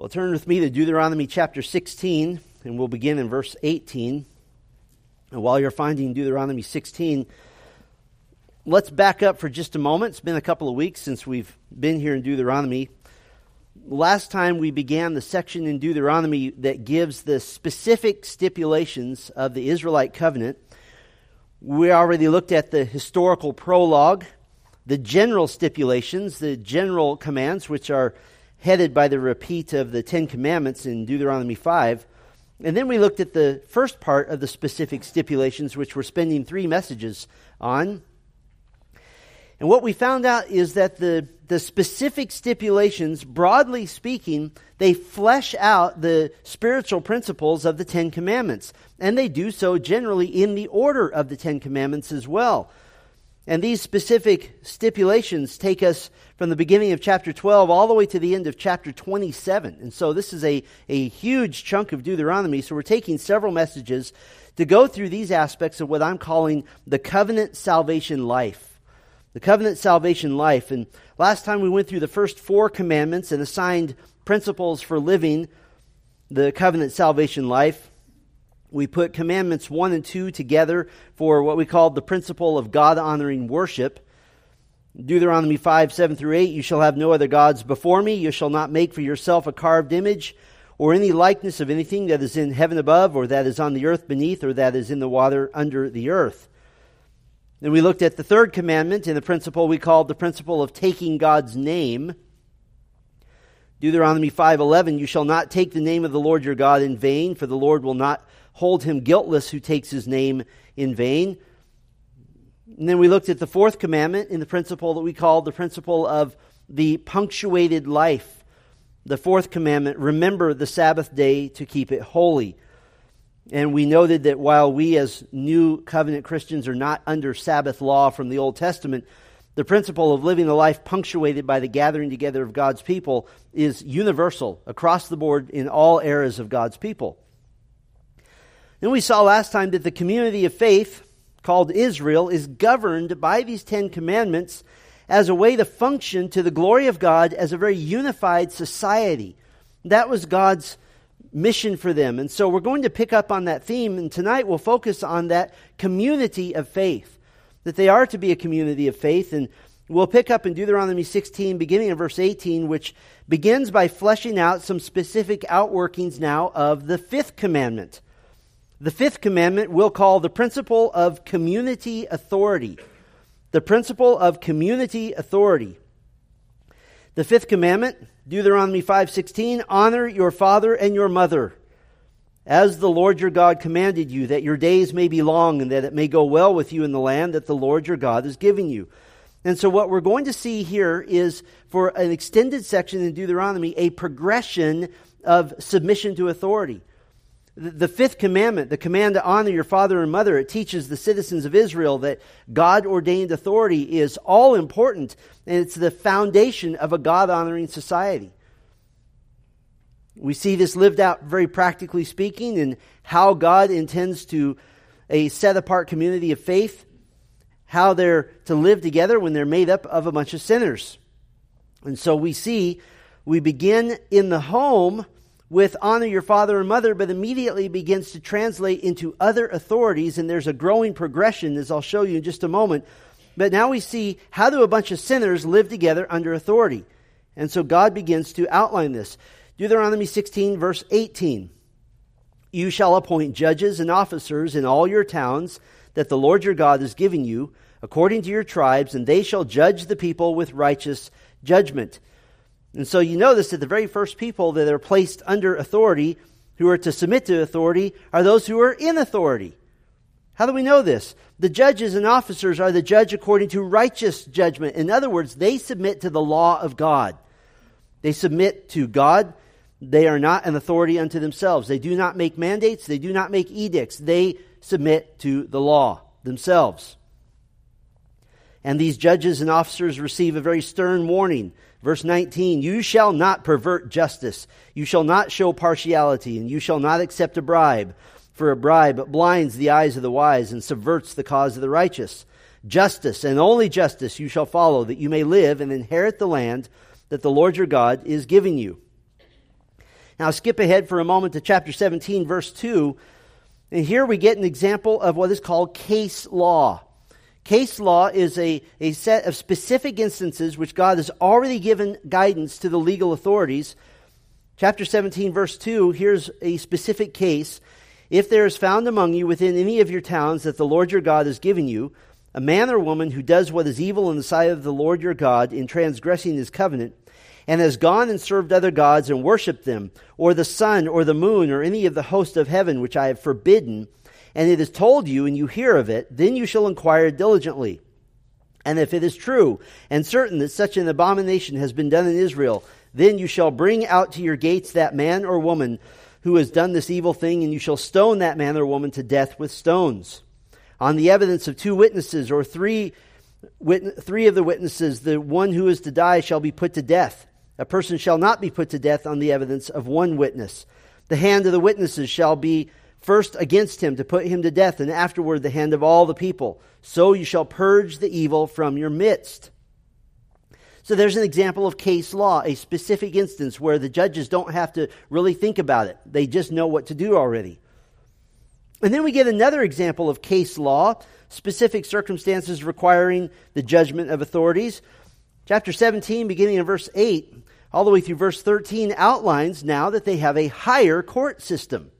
Well, turn with me to Deuteronomy chapter 16, and we'll begin in verse 18. And while you're finding Deuteronomy 16, let's back up for just a moment. It's been a couple of weeks since we've been here in Deuteronomy. Last time we began the section in Deuteronomy that gives the specific stipulations of the Israelite covenant. We already looked at the historical prologue, the general stipulations, the general commands, which are headed by the repeat of the Ten Commandments in Deuteronomy 5. And then we looked at the first part of the specific stipulations, which we're spending three messages on. And what we found out is that the, the specific stipulations, broadly speaking, they flesh out the spiritual principles of the Ten Commandments. And they do so generally in the order of the Ten Commandments as well. And these specific stipulations take us from the beginning of chapter 12 all the way to the end of chapter 27. And so this is a, a huge chunk of Deuteronomy. So we're taking several messages to go through these aspects of what I'm calling the covenant salvation life. The covenant salvation life. And last time we went through the first four commandments and assigned principles for living the covenant salvation life we put commandments 1 and 2 together for what we call the principle of God honoring worship. Deuteronomy 5, 7 through 8, you shall have no other gods before me. You shall not make for yourself a carved image or any likeness of anything that is in heaven above, or that is on the earth beneath, or that is in the water under the earth. Then we looked at the third commandment in the principle we called the principle of taking God's name. Deuteronomy 5:11 You shall not take the name of the Lord your God in vain for the Lord will not hold him guiltless who takes his name in vain. And then we looked at the fourth commandment in the principle that we call the principle of the punctuated life. The fourth commandment, remember the Sabbath day to keep it holy. And we noted that while we as new covenant Christians are not under Sabbath law from the Old Testament, the principle of living a life punctuated by the gathering together of God's people is universal across the board in all eras of God's people. Then we saw last time that the community of faith, called Israel, is governed by these Ten Commandments as a way to function to the glory of God as a very unified society. That was God's mission for them. And so we're going to pick up on that theme, and tonight we'll focus on that community of faith, that they are to be a community of faith. And we'll pick up in Deuteronomy 16, beginning in verse 18, which begins by fleshing out some specific outworkings now of the fifth commandment. The fifth commandment we'll call the principle of community authority. The principle of community authority. The fifth commandment, Deuteronomy 5:16, honor your father and your mother, as the Lord your God commanded you, that your days may be long and that it may go well with you in the land that the Lord your God is giving you. And so what we're going to see here is for an extended section in Deuteronomy a progression of submission to authority. The fifth commandment, the command to honor your father and mother, it teaches the citizens of Israel that God ordained authority is all important and it's the foundation of a God honoring society. We see this lived out very practically speaking in how God intends to a set apart community of faith, how they're to live together when they're made up of a bunch of sinners. And so we see we begin in the home with honor your father and mother, but immediately begins to translate into other authorities, and there's a growing progression, as I'll show you in just a moment. But now we see how do a bunch of sinners live together under authority? And so God begins to outline this. Deuteronomy 16, verse 18. You shall appoint judges and officers in all your towns that the Lord your God is giving you, according to your tribes, and they shall judge the people with righteous judgment. And so you notice that the very first people that are placed under authority, who are to submit to authority, are those who are in authority. How do we know this? The judges and officers are the judge according to righteous judgment. In other words, they submit to the law of God. They submit to God. They are not an authority unto themselves. They do not make mandates. They do not make edicts. They submit to the law themselves. And these judges and officers receive a very stern warning Verse 19, you shall not pervert justice. You shall not show partiality, and you shall not accept a bribe. For a bribe blinds the eyes of the wise and subverts the cause of the righteous. Justice, and only justice, you shall follow, that you may live and inherit the land that the Lord your God is giving you. Now, skip ahead for a moment to chapter 17, verse 2. And here we get an example of what is called case law. Case law is a, a set of specific instances which God has already given guidance to the legal authorities. Chapter 17, verse 2, here's a specific case. If there is found among you within any of your towns that the Lord your God has given you, a man or woman who does what is evil in the sight of the Lord your God in transgressing his covenant, and has gone and served other gods and worshipped them, or the sun, or the moon, or any of the host of heaven which I have forbidden, and it is told you, and you hear of it, then you shall inquire diligently. And if it is true and certain that such an abomination has been done in Israel, then you shall bring out to your gates that man or woman who has done this evil thing, and you shall stone that man or woman to death with stones. On the evidence of two witnesses or three, wit- three of the witnesses, the one who is to die shall be put to death. A person shall not be put to death on the evidence of one witness. The hand of the witnesses shall be first against him to put him to death, and afterward the hand of all the people. So you shall purge the evil from your midst. So there's an example of case law, a specific instance where the judges don't have to really think about it. They just know what to do already. And then we get another example of case law, specific circumstances requiring the judgment of authorities. Chapter 17, beginning in verse 8, all the way through verse 13, outlines now that they have a higher court system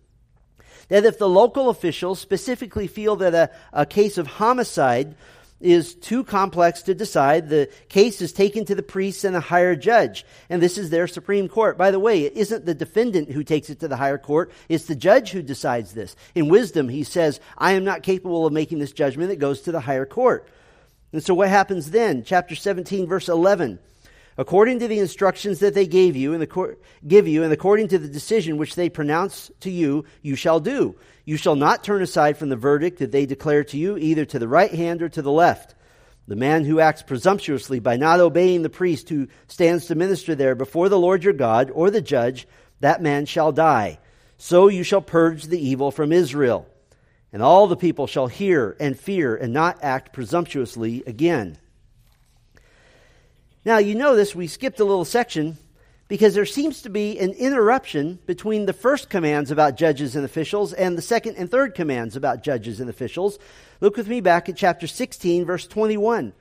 that if the local officials specifically feel that a, a case of homicide is too complex to decide, the case is taken to the priests and a higher judge. And this is their Supreme Court. By the way, it isn't the defendant who takes it to the higher court, it's the judge who decides this. In wisdom, he says, I am not capable of making this judgment. It goes to the higher court. And so what happens then? Chapter 17, verse 11 according to the instructions that they gave you and the, give you and according to the decision which they pronounce to you you shall do. You shall not turn aside from the verdict that they declare to you either to the right hand or to the left. The man who acts presumptuously by not obeying the priest who stands to minister there before the lord your god or the judge that man shall die. So you shall purge the evil from israel. And all the people shall hear and fear and not act presumptuously again now, you notice we skipped a little section because there seems to be an interruption between the first commands about judges and officials and the second and third commands about judges and officials. Look with me back at chapter 16, verse 21.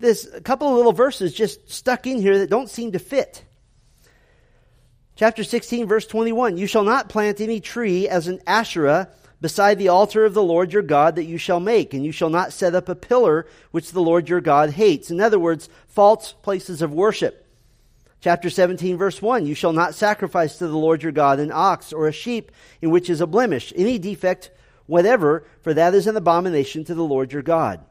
There's a couple of little verses just stuck in here that don't seem to fit. Chapter 16, verse 21 You shall not plant any tree as an Asherah beside the altar of the Lord your God that you shall make, and you shall not set up a pillar which the Lord your God hates. In other words, false places of worship. Chapter 17, verse 1 You shall not sacrifice to the Lord your God an ox or a sheep in which is a blemish, any defect whatever, for that is an abomination to the Lord your God.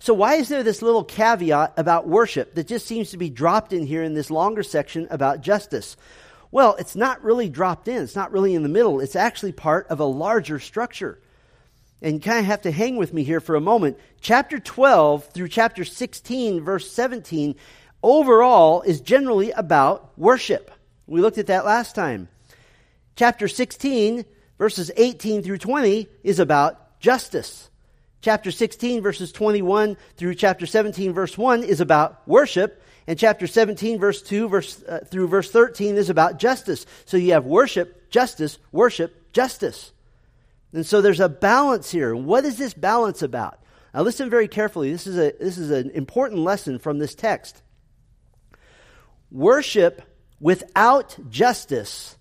So, why is there this little caveat about worship that just seems to be dropped in here in this longer section about justice? Well, it's not really dropped in, it's not really in the middle, it's actually part of a larger structure. And you kind of have to hang with me here for a moment. Chapter 12 through chapter 16, verse 17, overall is generally about worship. We looked at that last time. Chapter 16, verses 18 through 20, is about justice. Chapter 16, verses 21 through chapter 17, verse 1, is about worship. And chapter 17, verse 2 verse, uh, through verse 13 is about justice. So you have worship, justice, worship, justice. And so there's a balance here. What is this balance about? Now listen very carefully. This is, a, this is an important lesson from this text. Worship without justice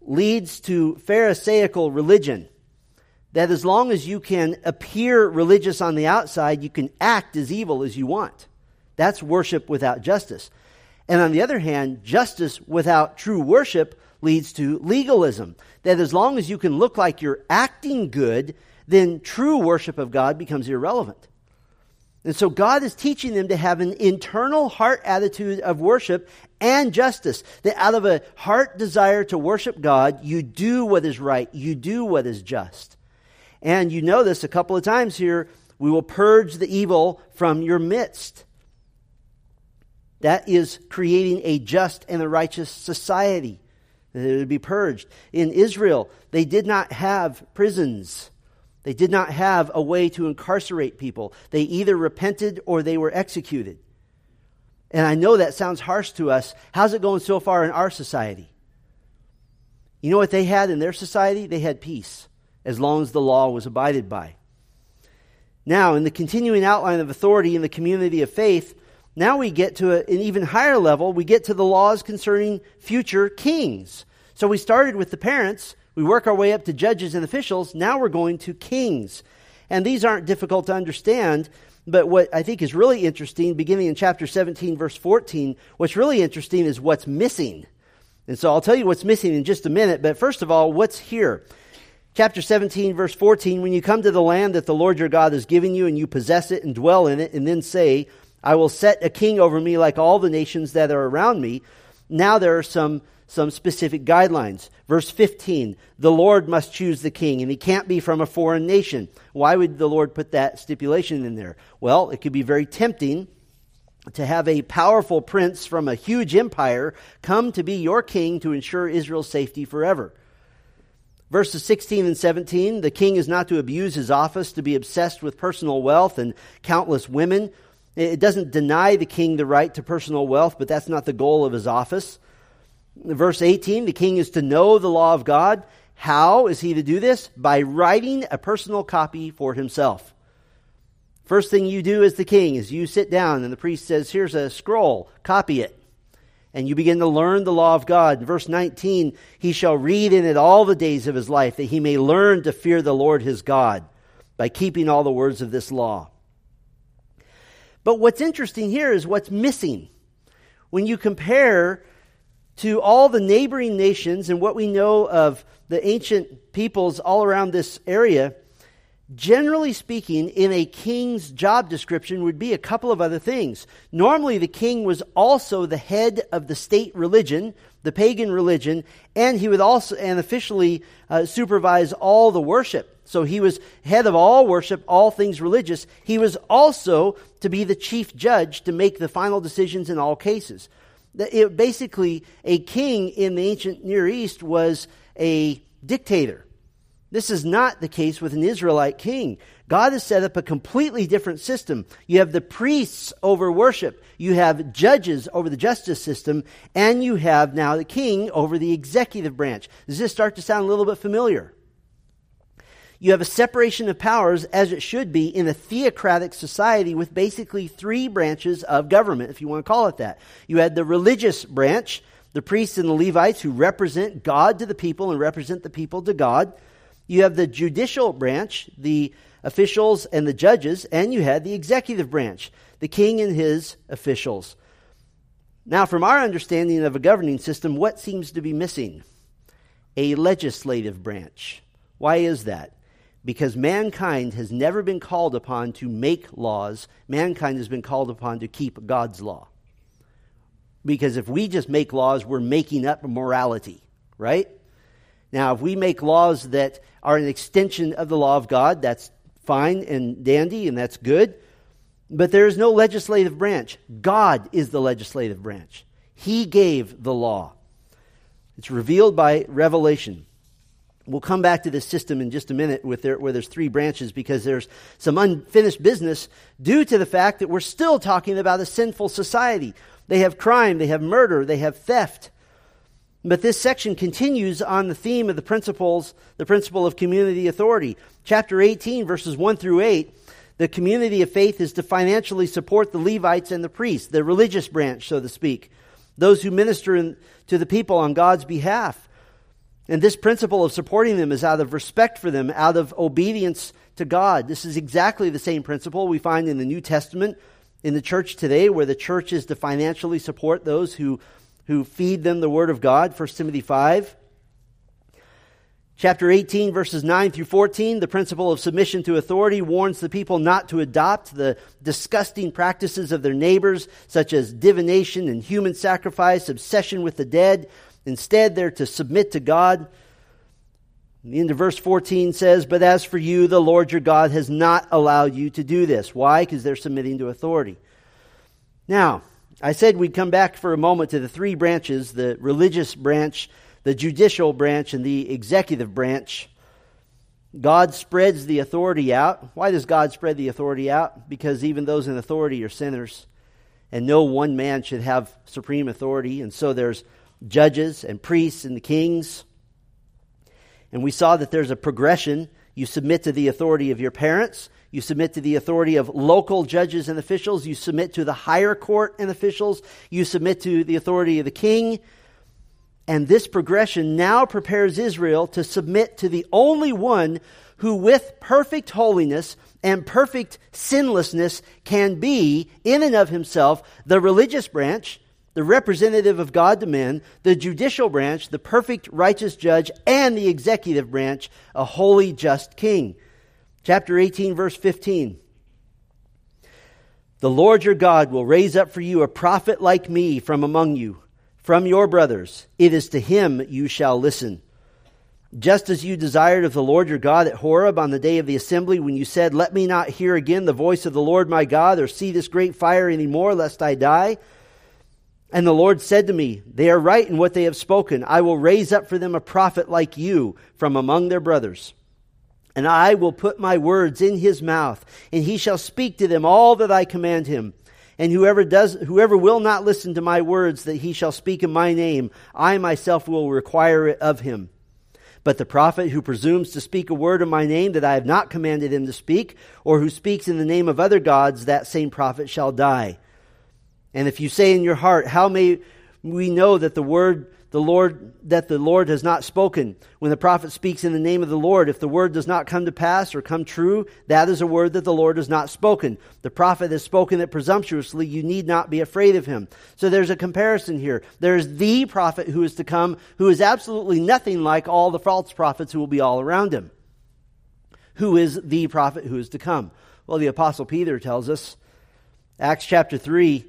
leads to Pharisaical religion. That as long as you can appear religious on the outside, you can act as evil as you want. That's worship without justice. And on the other hand, justice without true worship leads to legalism. That as long as you can look like you're acting good, then true worship of God becomes irrelevant. And so God is teaching them to have an internal heart attitude of worship and justice. That out of a heart desire to worship God, you do what is right, you do what is just. And you know this a couple of times here we will purge the evil from your midst. That is creating a just and a righteous society. It would be purged. In Israel, they did not have prisons. They did not have a way to incarcerate people. They either repented or they were executed. And I know that sounds harsh to us. How's it going so far in our society? You know what they had in their society? They had peace, as long as the law was abided by. Now, in the continuing outline of authority in the community of faith, now we get to an even higher level. We get to the laws concerning future kings. So we started with the parents. We work our way up to judges and officials. Now we're going to kings. And these aren't difficult to understand. But what I think is really interesting, beginning in chapter 17, verse 14, what's really interesting is what's missing. And so I'll tell you what's missing in just a minute. But first of all, what's here? Chapter 17, verse 14, when you come to the land that the Lord your God is giving you and you possess it and dwell in it, and then say, I will set a king over me like all the nations that are around me. Now there are some, some specific guidelines. Verse 15, the Lord must choose the king, and he can't be from a foreign nation. Why would the Lord put that stipulation in there? Well, it could be very tempting to have a powerful prince from a huge empire come to be your king to ensure Israel's safety forever. Verses 16 and 17 the king is not to abuse his office, to be obsessed with personal wealth and countless women, it doesn't deny the king the right to personal wealth, but that's not the goal of his office. Verse 18 the king is to know the law of God. How is he to do this? By writing a personal copy for himself. First thing you do as the king is you sit down and the priest says, Here's a scroll, copy it. And you begin to learn the law of God. Verse 19, he shall read in it all the days of his life, that he may learn to fear the Lord his God by keeping all the words of this law. But what's interesting here is what's missing. When you compare to all the neighboring nations and what we know of the ancient peoples all around this area, generally speaking, in a king's job description would be a couple of other things. Normally, the king was also the head of the state religion, the pagan religion, and he would also and officially uh, supervise all the worship. So he was head of all worship, all things religious. He was also to be the chief judge to make the final decisions in all cases. It, basically, a king in the ancient Near East was a dictator. This is not the case with an Israelite king. God has set up a completely different system. You have the priests over worship, you have judges over the justice system, and you have now the king over the executive branch. Does this start to sound a little bit familiar? You have a separation of powers, as it should be, in a theocratic society with basically three branches of government, if you want to call it that. You had the religious branch, the priests and the Levites who represent God to the people and represent the people to God. You have the judicial branch, the officials and the judges, and you had the executive branch, the king and his officials. Now, from our understanding of a governing system, what seems to be missing? A legislative branch. Why is that? Because mankind has never been called upon to make laws. Mankind has been called upon to keep God's law. Because if we just make laws, we're making up morality, right? Now, if we make laws that are an extension of the law of God, that's fine and dandy and that's good. But there is no legislative branch. God is the legislative branch. He gave the law. It's revealed by revelation. We'll come back to this system in just a minute with there, where there's three branches because there's some unfinished business due to the fact that we're still talking about a sinful society. They have crime, they have murder, they have theft. But this section continues on the theme of the principles, the principle of community authority. Chapter 18, verses 1 through 8, the community of faith is to financially support the Levites and the priests, the religious branch, so to speak, those who minister in, to the people on God's behalf. And this principle of supporting them is out of respect for them, out of obedience to God. This is exactly the same principle we find in the New Testament in the church today, where the church is to financially support those who, who feed them the Word of God, 1 Timothy 5. Chapter 18, verses 9 through 14, the principle of submission to authority warns the people not to adopt the disgusting practices of their neighbors, such as divination and human sacrifice, obsession with the dead, Instead, they're to submit to God. The end of verse 14 says, But as for you, the Lord your God has not allowed you to do this. Why? Because they're submitting to authority. Now, I said we'd come back for a moment to the three branches the religious branch, the judicial branch, and the executive branch. God spreads the authority out. Why does God spread the authority out? Because even those in authority are sinners, and no one man should have supreme authority. And so there's judges and priests and the kings. And we saw that there's a progression. You submit to the authority of your parents. You submit to the authority of local judges and officials. You submit to the higher court and officials. You submit to the authority of the king. And this progression now prepares Israel to submit to the only one who, with perfect holiness and perfect sinlessness, can be, in and of himself, the religious branch, the representative of God to men, the judicial branch, the perfect righteous judge, and the executive branch, a holy, just king. Chapter 18, verse 15. The Lord your God will raise up for you a prophet like me from among you, from your brothers. It is to him you shall listen. Just as you desired of the Lord your God at Horeb on the day of the assembly, when you said, Let me not hear again the voice of the Lord my God, or see this great fire any more, lest I die. And the Lord said to me, They are right in what they have spoken. I will raise up for them a prophet like you from among their brothers. And I will put my words in his mouth, and he shall speak to them all that I command him. And whoever does, whoever will not listen to my words that he shall speak in my name, I myself will require it of him. But the prophet who presumes to speak a word in my name that I have not commanded him to speak, or who speaks in the name of other gods, that same prophet shall die. And if you say in your heart, How may we know that the word the Lord that the Lord has not spoken. When the prophet speaks in the name of the Lord, if the word does not come to pass or come true, that is a word that the Lord has not spoken. The prophet has spoken it presumptuously, you need not be afraid of him. So there's a comparison here. There's the prophet who is to come, who is absolutely nothing like all the false prophets who will be all around him. Who is the prophet who is to come? Well, the apostle Peter tells us, Acts chapter 3,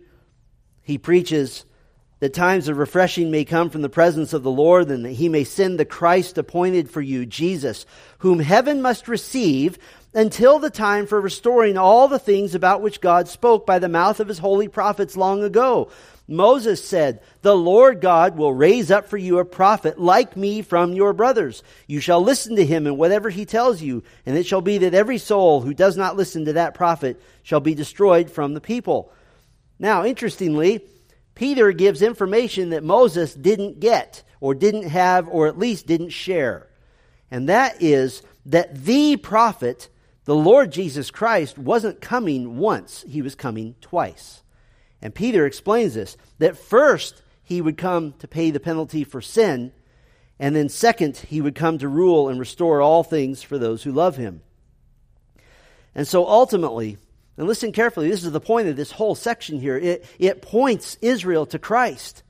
he preaches that times of refreshing may come from the presence of the Lord, and that he may send the Christ appointed for you, Jesus, whom heaven must receive until the time for restoring all the things about which God spoke by the mouth of his holy prophets long ago. Moses said, The Lord God will raise up for you a prophet like me from your brothers. You shall listen to him in whatever he tells you, and it shall be that every soul who does not listen to that prophet shall be destroyed from the people. Now, interestingly, Peter gives information that Moses didn't get, or didn't have, or at least didn't share. And that is that the prophet, the Lord Jesus Christ, wasn't coming once, he was coming twice. And Peter explains this that first he would come to pay the penalty for sin, and then second, he would come to rule and restore all things for those who love him. And so ultimately, and listen carefully, this is the point of this whole section here. It, it points Israel to Christ.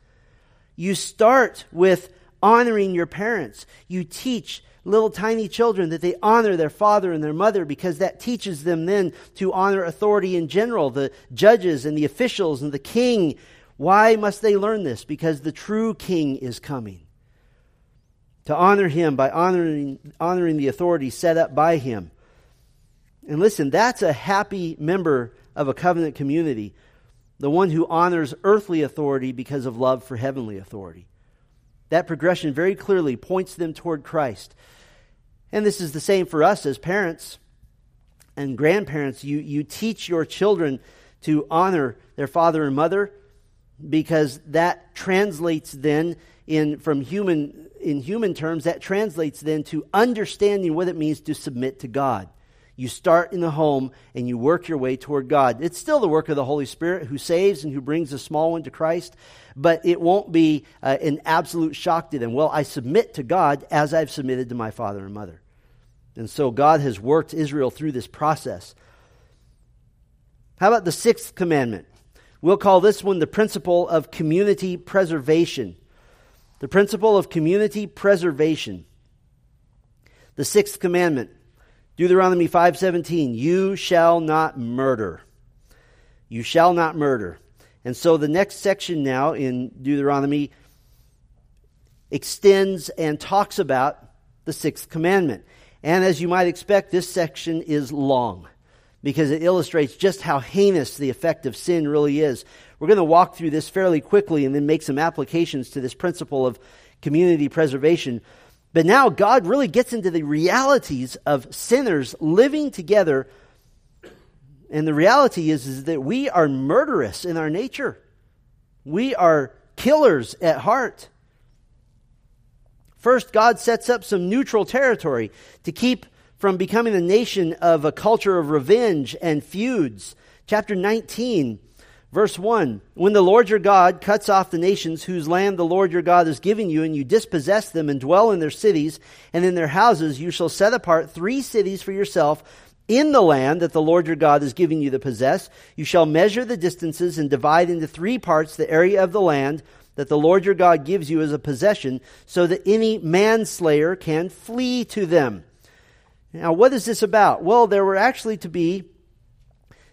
You start with honoring your parents. You teach little tiny children that they honor their father and their mother because that teaches them then to honor authority in general, the judges and the officials and the king. Why must they learn this? Because the true king is coming. To honor him by honoring, honoring the authority set up by him. And listen, that's a happy member of a covenant community, the one who honors earthly authority because of love for heavenly authority. That progression very clearly points them toward Christ. And this is the same for us as parents and grandparents. You, you teach your children to honor their father and mother because that translates then in from human in human terms that translates then to understanding what it means to submit to God. You start in the home and you work your way toward God. It's still the work of the Holy Spirit who saves and who brings the small one to Christ, but it won't be uh, an absolute shock to them. Well, I submit to God as I've submitted to my father and mother. And so God has worked Israel through this process. How about the sixth commandment? We'll call this one the principle of community preservation. The principle of community preservation. The sixth commandment Deuteronomy 5:17, you shall not murder. You shall not murder. And so the next section now in Deuteronomy extends and talks about the sixth commandment. And as you might expect, this section is long because it illustrates just how heinous the effect of sin really is. We're going to walk through this fairly quickly and then make some applications to this principle of community preservation. But now God really gets into the realities of sinners living together. And the reality is, is that we are murderous in our nature. We are killers at heart. First, God sets up some neutral territory to keep from becoming a nation of a culture of revenge and feuds. Chapter 19, verse 1 When the Lord your God cuts off the nations whose land the Lord your God is giving you, and you dispossess them and dwell in their cities and in their houses, you shall set apart three cities for yourself in the land that the Lord your God is giving you to possess. You shall measure the distances and divide into three parts the area of the land that the Lord your God gives you as a possession, so that any manslayer can flee to them. Now, what is this about? Well, there were actually to be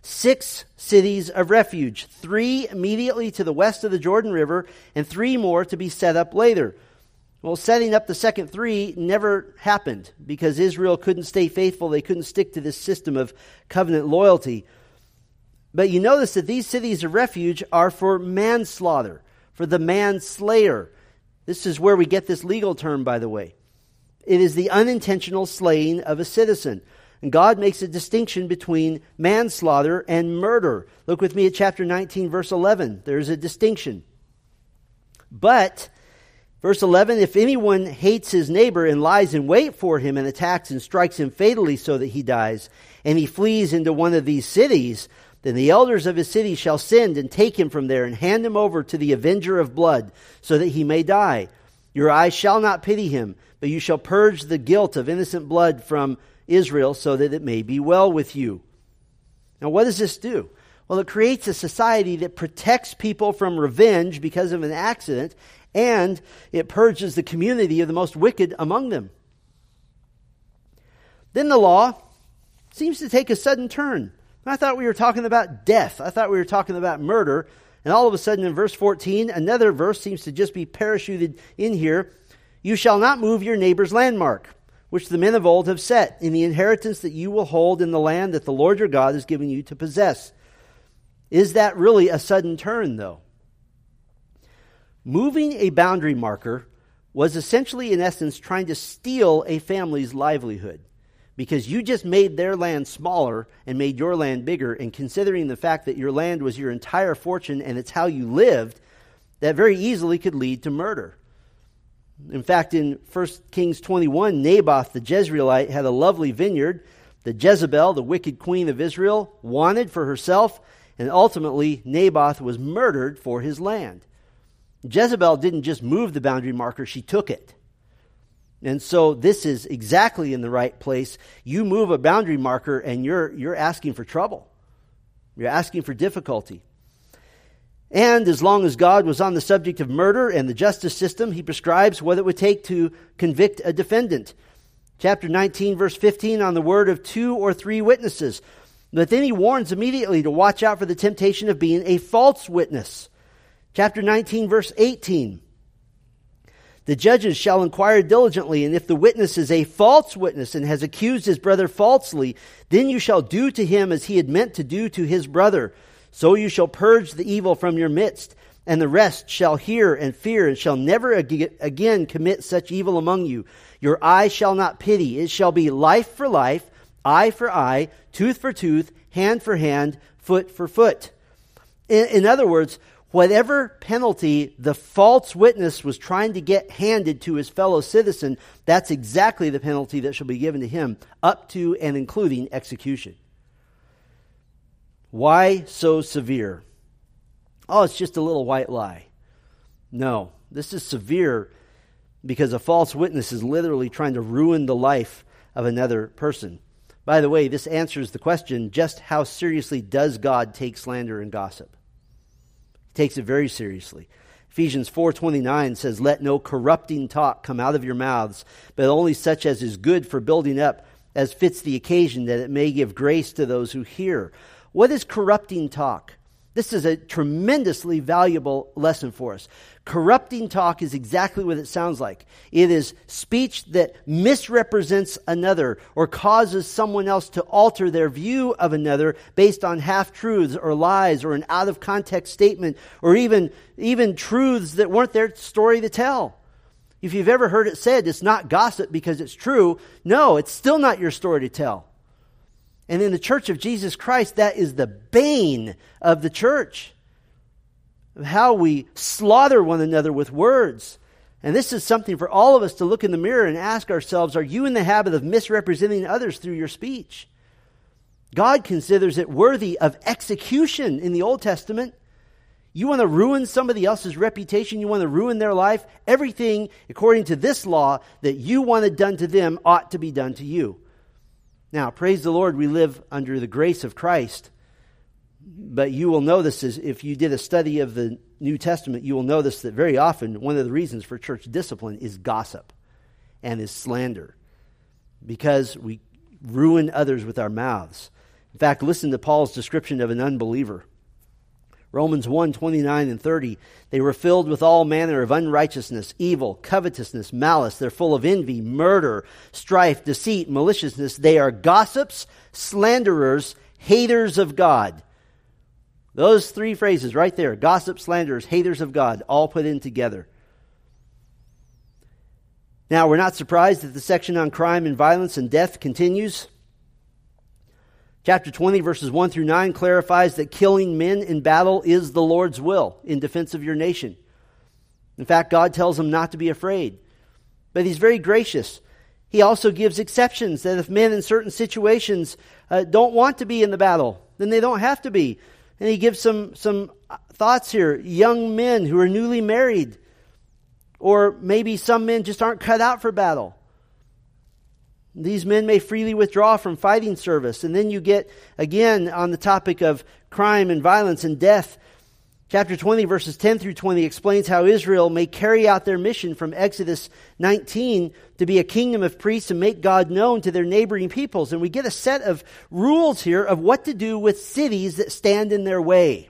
six cities of refuge, three immediately to the west of the Jordan River, and three more to be set up later. Well, setting up the second three never happened because Israel couldn't stay faithful. They couldn't stick to this system of covenant loyalty. But you notice that these cities of refuge are for manslaughter, for the manslayer. This is where we get this legal term, by the way. It is the unintentional slaying of a citizen. And God makes a distinction between manslaughter and murder. Look with me at chapter 19, verse 11. There's a distinction. But, verse 11, if anyone hates his neighbor and lies in wait for him and attacks and strikes him fatally so that he dies, and he flees into one of these cities, then the elders of his city shall send and take him from there and hand him over to the avenger of blood so that he may die. Your eyes shall not pity him but you shall purge the guilt of innocent blood from Israel so that it may be well with you. Now, what does this do? Well, it creates a society that protects people from revenge because of an accident, and it purges the community of the most wicked among them. Then the law seems to take a sudden turn. I thought we were talking about death. I thought we were talking about murder. And all of a sudden, in verse 14, another verse seems to just be parachuted in here. You shall not move your neighbor's landmark, which the men of old have set, in the inheritance that you will hold in the land that the Lord your God has given you to possess. Is that really a sudden turn, though? Moving a boundary marker was essentially, in essence, trying to steal a family's livelihood because you just made their land smaller and made your land bigger. And considering the fact that your land was your entire fortune and it's how you lived, that very easily could lead to murder. In fact, in 1 Kings 21, Naboth the Jezreelite had a lovely vineyard that Jezebel, the wicked queen of Israel, wanted for herself, and ultimately Naboth was murdered for his land. Jezebel didn't just move the boundary marker, she took it. And so this is exactly in the right place. You move a boundary marker and you're, you're asking for trouble. You're asking for difficulty. And as long as God was on the subject of murder and the justice system, he prescribes what it would take to convict a defendant. Chapter 19, verse 15, on the word of two or three witnesses. But then he warns immediately to watch out for the temptation of being a false witness. Chapter 19, verse 18. The judges shall inquire diligently, and if the witness is a false witness and has accused his brother falsely, then you shall do to him as he had meant to do to his brother. So you shall purge the evil from your midst, and the rest shall hear and fear, and shall never again commit such evil among you. Your eye shall not pity. It shall be life for life, eye for eye, tooth for tooth, hand for hand, foot for foot. In, in other words, whatever penalty the false witness was trying to get handed to his fellow citizen, that's exactly the penalty that shall be given to him, up to and including execution. Why so severe? Oh, it's just a little white lie. No, this is severe because a false witness is literally trying to ruin the life of another person. By the way, this answers the question just how seriously does God take slander and gossip? He takes it very seriously. Ephesians 4:29 says let no corrupting talk come out of your mouths but only such as is good for building up as fits the occasion that it may give grace to those who hear. What is corrupting talk? This is a tremendously valuable lesson for us. Corrupting talk is exactly what it sounds like. It is speech that misrepresents another or causes someone else to alter their view of another based on half truths or lies or an out of context statement or even, even truths that weren't their story to tell. If you've ever heard it said, it's not gossip because it's true, no, it's still not your story to tell. And in the church of Jesus Christ, that is the bane of the church. How we slaughter one another with words. And this is something for all of us to look in the mirror and ask ourselves are you in the habit of misrepresenting others through your speech? God considers it worthy of execution in the Old Testament. You want to ruin somebody else's reputation, you want to ruin their life. Everything, according to this law, that you wanted done to them ought to be done to you. Now, praise the Lord, we live under the grace of Christ. But you will this is if you did a study of the New Testament, you will notice that very often one of the reasons for church discipline is gossip and is slander because we ruin others with our mouths. In fact, listen to Paul's description of an unbeliever. Romans 1 29 and 30. They were filled with all manner of unrighteousness, evil, covetousness, malice. They're full of envy, murder, strife, deceit, maliciousness. They are gossips, slanderers, haters of God. Those three phrases right there gossip, slanderers, haters of God, all put in together. Now, we're not surprised that the section on crime and violence and death continues. Chapter 20, verses 1 through 9, clarifies that killing men in battle is the Lord's will in defense of your nation. In fact, God tells them not to be afraid. But He's very gracious. He also gives exceptions that if men in certain situations uh, don't want to be in the battle, then they don't have to be. And He gives some, some thoughts here. Young men who are newly married, or maybe some men just aren't cut out for battle. These men may freely withdraw from fighting service. And then you get, again, on the topic of crime and violence and death. Chapter 20, verses 10 through 20 explains how Israel may carry out their mission from Exodus 19 to be a kingdom of priests and make God known to their neighboring peoples. And we get a set of rules here of what to do with cities that stand in their way.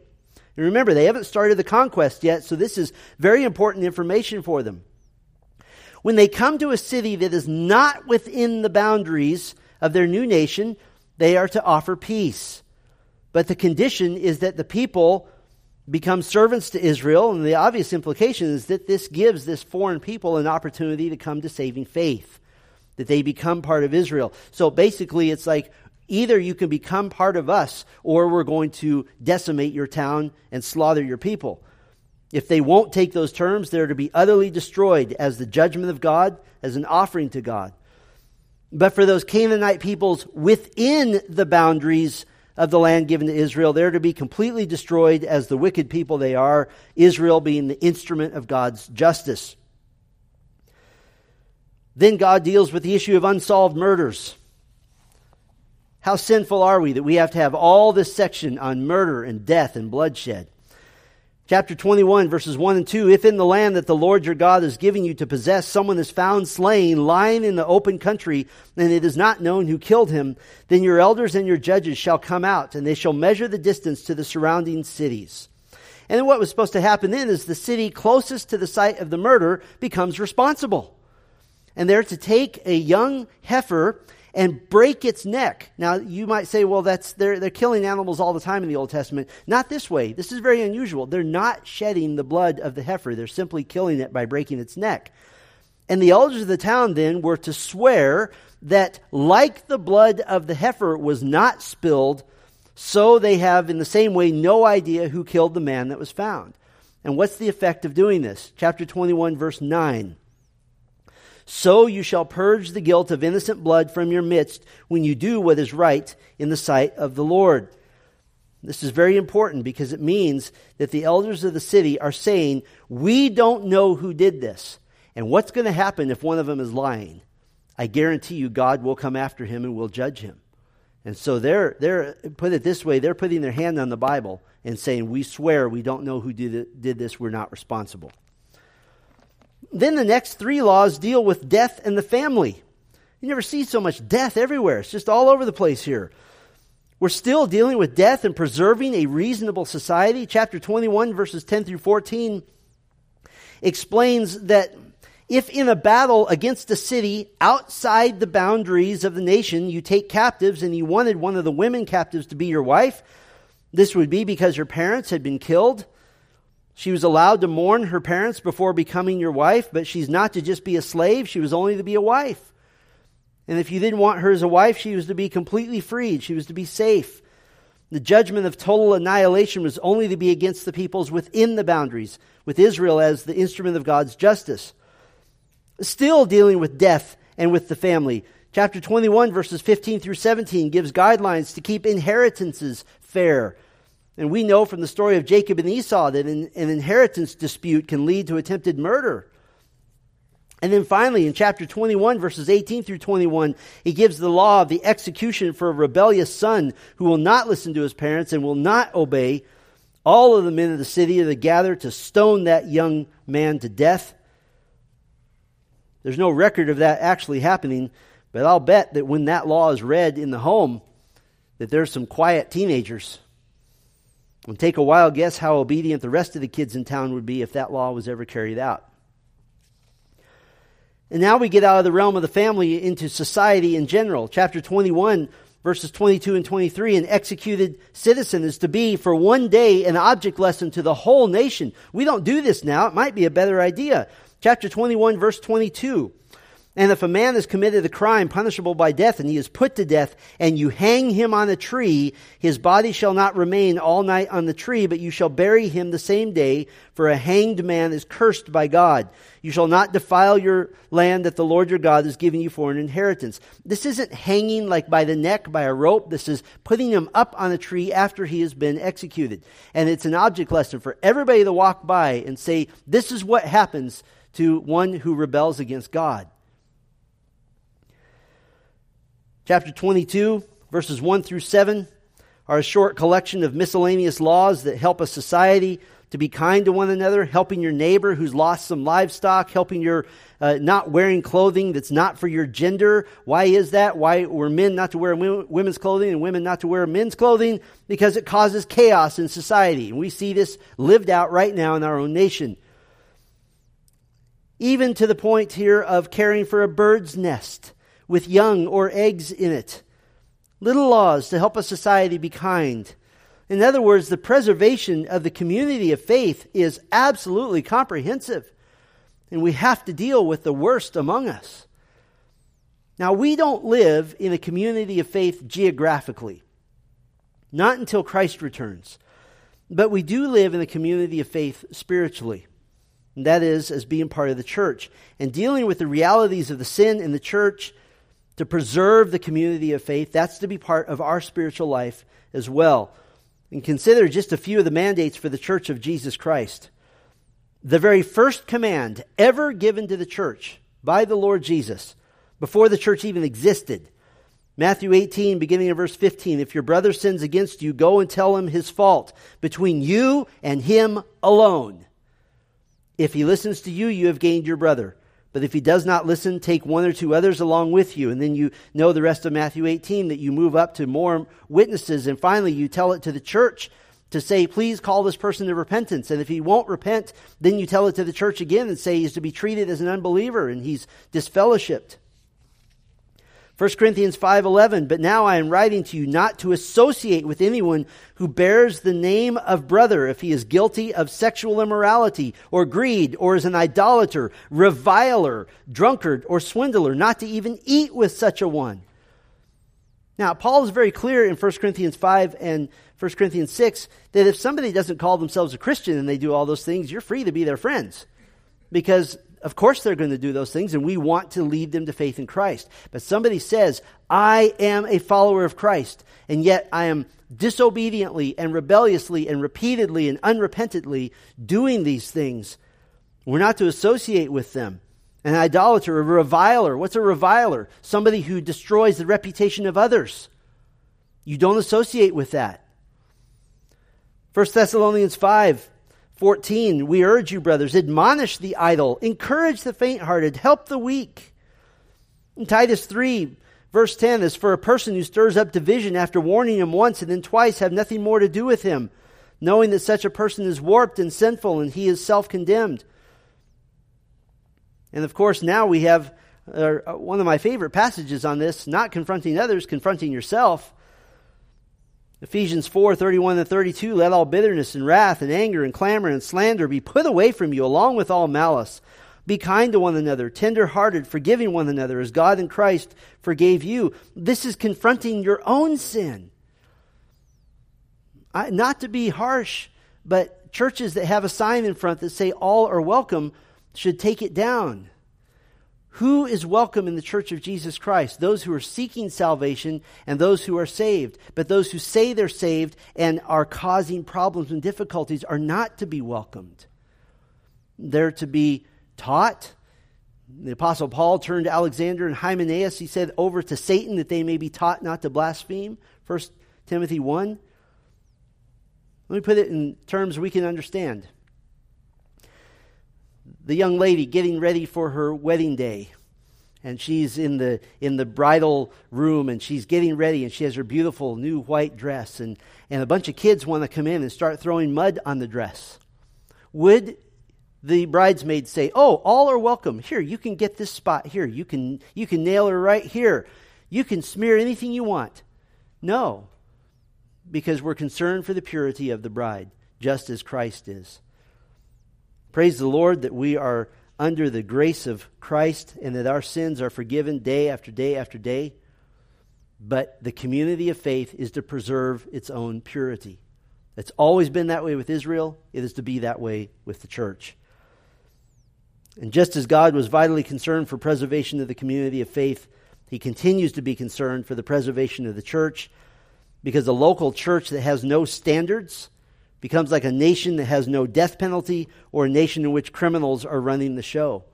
And remember, they haven't started the conquest yet, so this is very important information for them. When they come to a city that is not within the boundaries of their new nation, they are to offer peace. But the condition is that the people become servants to Israel, and the obvious implication is that this gives this foreign people an opportunity to come to saving faith, that they become part of Israel. So basically, it's like either you can become part of us, or we're going to decimate your town and slaughter your people. If they won't take those terms, they're to be utterly destroyed as the judgment of God, as an offering to God. But for those Canaanite peoples within the boundaries of the land given to Israel, they're to be completely destroyed as the wicked people they are, Israel being the instrument of God's justice. Then God deals with the issue of unsolved murders. How sinful are we that we have to have all this section on murder and death and bloodshed? Chapter 21, verses 1 and 2 If in the land that the Lord your God is giving you to possess, someone is found slain, lying in the open country, and it is not known who killed him, then your elders and your judges shall come out, and they shall measure the distance to the surrounding cities. And what was supposed to happen then is the city closest to the site of the murder becomes responsible. And they're to take a young heifer and break its neck. Now, you might say, well, that's, they're, they're killing animals all the time in the Old Testament. Not this way. This is very unusual. They're not shedding the blood of the heifer. They're simply killing it by breaking its neck. And the elders of the town then were to swear that like the blood of the heifer was not spilled, so they have in the same way no idea who killed the man that was found. And what's the effect of doing this? Chapter 21 verse 9. So you shall purge the guilt of innocent blood from your midst when you do what is right in the sight of the Lord. This is very important because it means that the elders of the city are saying, We don't know who did this. And what's going to happen if one of them is lying? I guarantee you God will come after him and will judge him. And so they're, they're put it this way, they're putting their hand on the Bible and saying, We swear we don't know who did, did this, we're not responsible. Then the next three laws deal with death and the family. You never see so much death everywhere. It's just all over the place here. We're still dealing with death and preserving a reasonable society. Chapter 21, verses 10 through 14, explains that if in a battle against a city outside the boundaries of the nation you take captives and you wanted one of the women captives to be your wife, this would be because her parents had been killed she was allowed to mourn her parents before becoming your wife, but she's not to just be a slave, she was only to be a wife. And if you didn't want her as a wife, she was to be completely freed, she was to be safe. The judgment of total annihilation was only to be against the peoples within the boundaries, with Israel as the instrument of God's justice. Still dealing with death and with the family. Chapter 21, verses 15 through 17, gives guidelines to keep inheritances fair. And we know from the story of Jacob and Esau that an, an inheritance dispute can lead to attempted murder. And then finally, in chapter 21, verses 18 through 21, he gives the law of the execution for a rebellious son who will not listen to his parents and will not obey. All of the men of the city are gathered to stone that young man to death. There's no record of that actually happening, but I'll bet that when that law is read in the home, that there's some quiet teenagers. And take a wild guess how obedient the rest of the kids in town would be if that law was ever carried out. And now we get out of the realm of the family into society in general. Chapter 21, verses 22 and 23 an executed citizen is to be for one day an object lesson to the whole nation. We don't do this now. It might be a better idea. Chapter 21, verse 22. And if a man has committed a crime punishable by death, and he is put to death, and you hang him on a tree, his body shall not remain all night on the tree, but you shall bury him the same day, for a hanged man is cursed by God. You shall not defile your land that the Lord your God has given you for an inheritance. This isn't hanging like by the neck by a rope. This is putting him up on a tree after he has been executed. And it's an object lesson for everybody to walk by and say, this is what happens to one who rebels against God. Chapter 22, verses 1 through 7, are a short collection of miscellaneous laws that help a society to be kind to one another, helping your neighbor who's lost some livestock, helping your uh, not wearing clothing that's not for your gender. Why is that? Why were men not to wear women's clothing and women not to wear men's clothing? Because it causes chaos in society. And we see this lived out right now in our own nation. Even to the point here of caring for a bird's nest with young or eggs in it. Little laws to help a society be kind. In other words, the preservation of the community of faith is absolutely comprehensive. And we have to deal with the worst among us. Now, we don't live in a community of faith geographically, not until Christ returns. But we do live in a community of faith spiritually. And that is as being part of the church. And dealing with the realities of the sin in the church to preserve the community of faith. That's to be part of our spiritual life as well. And consider just a few of the mandates for the church of Jesus Christ. The very first command ever given to the church by the Lord Jesus, before the church even existed. Matthew 18, beginning of verse 15. If your brother sins against you, go and tell him his fault between you and him alone. If he listens to you, you have gained your brother. But if he does not listen, take one or two others along with you. And then you know the rest of Matthew 18 that you move up to more witnesses. And finally, you tell it to the church to say, please call this person to repentance. And if he won't repent, then you tell it to the church again and say he's to be treated as an unbeliever and he's disfellowshipped. 1 Corinthians 5:11 But now I am writing to you not to associate with anyone who bears the name of brother if he is guilty of sexual immorality or greed or is an idolater, reviler, drunkard or swindler, not to even eat with such a one. Now, Paul is very clear in 1 Corinthians 5 and 1 Corinthians 6 that if somebody doesn't call themselves a Christian and they do all those things, you're free to be their friends. Because of course they're going to do those things, and we want to lead them to faith in Christ. But somebody says, I am a follower of Christ, and yet I am disobediently and rebelliously and repeatedly and unrepentantly doing these things. We're not to associate with them. An idolater, a reviler. What's a reviler? Somebody who destroys the reputation of others. You don't associate with that. 1 Thessalonians 5 14, we urge you, brothers, admonish the idle, encourage the faint hearted, help the weak. In Titus 3, verse 10 is for a person who stirs up division after warning him once and then twice have nothing more to do with him, knowing that such a person is warped and sinful and he is self condemned. And of course, now we have uh, one of my favorite passages on this not confronting others, confronting yourself. Ephesians 4 31 and 32 Let all bitterness and wrath and anger and clamor and slander be put away from you, along with all malice. Be kind to one another, tender hearted, forgiving one another, as God in Christ forgave you. This is confronting your own sin. I, not to be harsh, but churches that have a sign in front that say all are welcome should take it down. Who is welcome in the church of Jesus Christ? Those who are seeking salvation and those who are saved. But those who say they're saved and are causing problems and difficulties are not to be welcomed. They're to be taught. The Apostle Paul turned to Alexander and Hymenaeus. He said, Over to Satan that they may be taught not to blaspheme. 1 Timothy 1. Let me put it in terms we can understand the young lady getting ready for her wedding day. And she's in the in the bridal room and she's getting ready and she has her beautiful new white dress. And and a bunch of kids want to come in and start throwing mud on the dress. Would the bridesmaids say oh all are welcome. Here you can get this spot. Here you can you can nail her right here. You can smear anything you want. No because we're concerned for the purity of the bride just as Christ is Praise the Lord that we are under the grace of Christ and that our sins are forgiven day after day after day. But the community of faith is to preserve its own purity. It's always been that way with Israel. It is to be that way with the church. And just as God was vitally concerned for preservation of the community of faith, he continues to be concerned for the preservation of the church because a local church that has no standards becomes like a nation that has no death penalty or a nation in which criminals are running the show.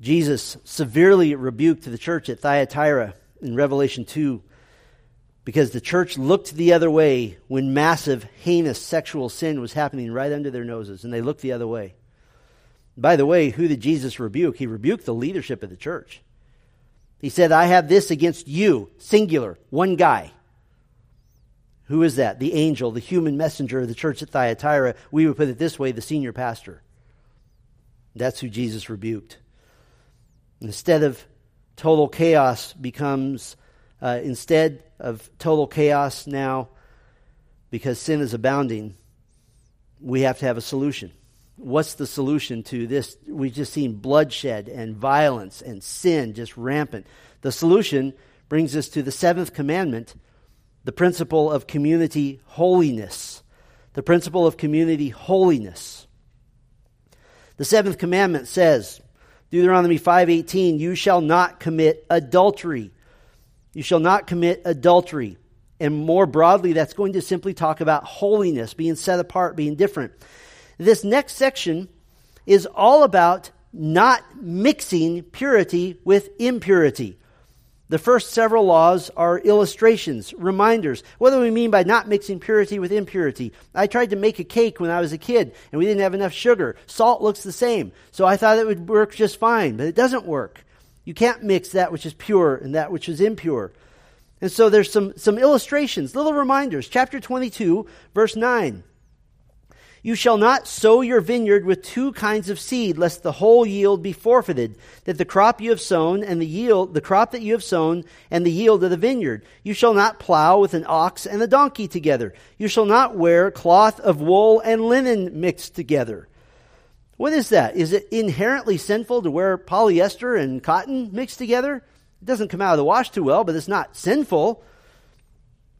Jesus severely rebuked the church at Thyatira in Revelation 2 because the church looked the other way when massive, heinous sexual sin was happening right under their noses, and they looked the other way. By the way, who did Jesus rebuke? He rebuked the leadership of the church. He said, I have this against you, singular, one guy. Who is that? The angel, the human messenger of the church at Thyatira. We would put it this way the senior pastor. That's who Jesus rebuked. Instead of total chaos, becomes, uh, instead of total chaos now, because sin is abounding, we have to have a solution. What's the solution to this? We've just seen bloodshed and violence and sin just rampant. The solution brings us to the seventh commandment the principle of community holiness. The principle of community holiness. The seventh commandment says, Deuteronomy 5:18, you shall not commit adultery. You shall not commit adultery. And more broadly, that's going to simply talk about holiness, being set apart, being different. This next section is all about not mixing purity with impurity. The first several laws are illustrations, reminders. What do we mean by not mixing purity with impurity? I tried to make a cake when I was a kid and we didn't have enough sugar. Salt looks the same. So I thought it would work just fine, but it doesn't work. You can't mix that which is pure and that which is impure. And so there's some, some illustrations, little reminders. Chapter 22, verse 9. You shall not sow your vineyard with two kinds of seed, lest the whole yield be forfeited, that the crop you have sown and the yield, the crop that you have sown and the yield of the vineyard. You shall not plow with an ox and a donkey together. You shall not wear cloth of wool and linen mixed together. What is that? Is it inherently sinful to wear polyester and cotton mixed together? It doesn't come out of the wash too well, but it's not sinful.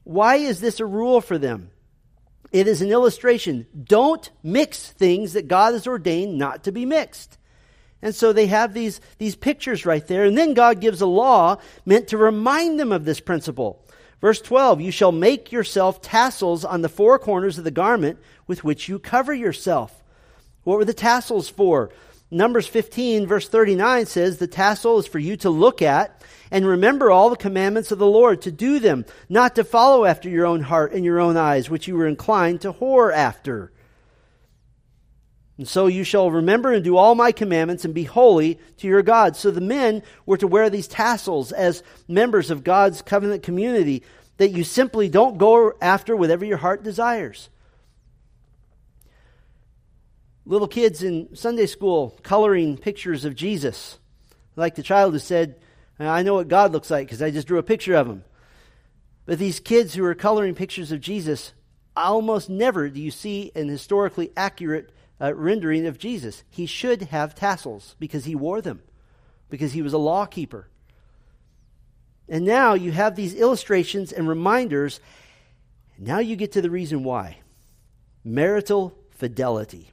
Why is this a rule for them? It is an illustration. Don't mix things that God has ordained not to be mixed. And so they have these, these pictures right there. And then God gives a law meant to remind them of this principle. Verse 12, you shall make yourself tassels on the four corners of the garment with which you cover yourself. What were the tassels for? Numbers 15, verse 39 says, The tassel is for you to look at and remember all the commandments of the Lord, to do them, not to follow after your own heart and your own eyes, which you were inclined to whore after. And so you shall remember and do all my commandments and be holy to your God. So the men were to wear these tassels as members of God's covenant community that you simply don't go after whatever your heart desires. Little kids in Sunday school coloring pictures of Jesus. Like the child who said, I know what God looks like because I just drew a picture of him. But these kids who are coloring pictures of Jesus, almost never do you see an historically accurate uh, rendering of Jesus. He should have tassels because he wore them, because he was a law keeper. And now you have these illustrations and reminders. Now you get to the reason why marital fidelity.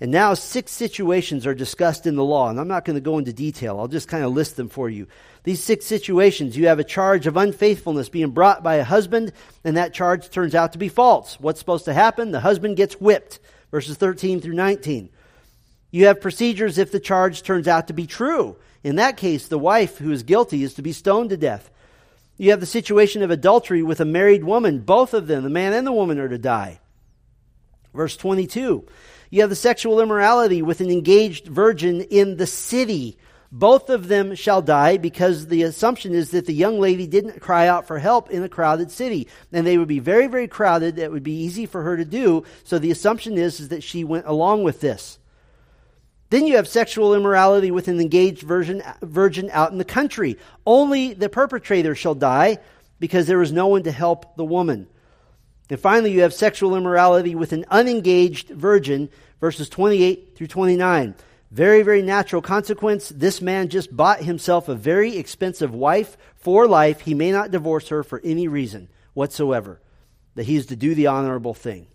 And now six situations are discussed in the law, and I'm not going to go into detail. I'll just kind of list them for you. These six situations, you have a charge of unfaithfulness being brought by a husband, and that charge turns out to be false. What's supposed to happen? The husband gets whipped, verses 13 through 19. You have procedures if the charge turns out to be true. In that case, the wife who is guilty is to be stoned to death. You have the situation of adultery with a married woman. Both of them, the man and the woman, are to die. Verse 22. You have the sexual immorality with an engaged virgin in the city. Both of them shall die because the assumption is that the young lady didn't cry out for help in a crowded city. And they would be very, very crowded. That would be easy for her to do. So the assumption is, is that she went along with this. Then you have sexual immorality with an engaged virgin, virgin out in the country. Only the perpetrator shall die because there is no one to help the woman. And finally, you have sexual immorality with an unengaged virgin, verses 28 through 29. Very, very natural consequence. This man just bought himself a very expensive wife for life. He may not divorce her for any reason whatsoever, that he is to do the honorable thing.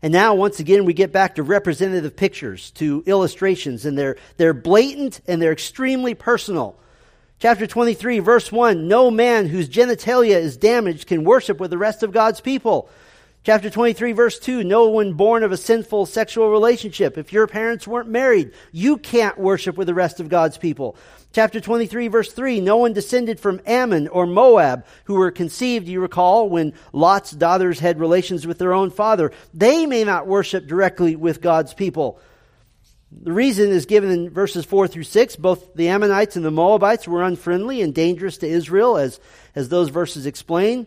And now, once again, we get back to representative pictures, to illustrations, and they're, they're blatant and they're extremely personal. Chapter 23, verse 1 No man whose genitalia is damaged can worship with the rest of God's people. Chapter 23, verse 2 No one born of a sinful sexual relationship. If your parents weren't married, you can't worship with the rest of God's people. Chapter 23, verse 3 No one descended from Ammon or Moab who were conceived, you recall, when Lot's daughters had relations with their own father. They may not worship directly with God's people. The reason is given in verses 4 through 6. Both the Ammonites and the Moabites were unfriendly and dangerous to Israel, as, as those verses explain.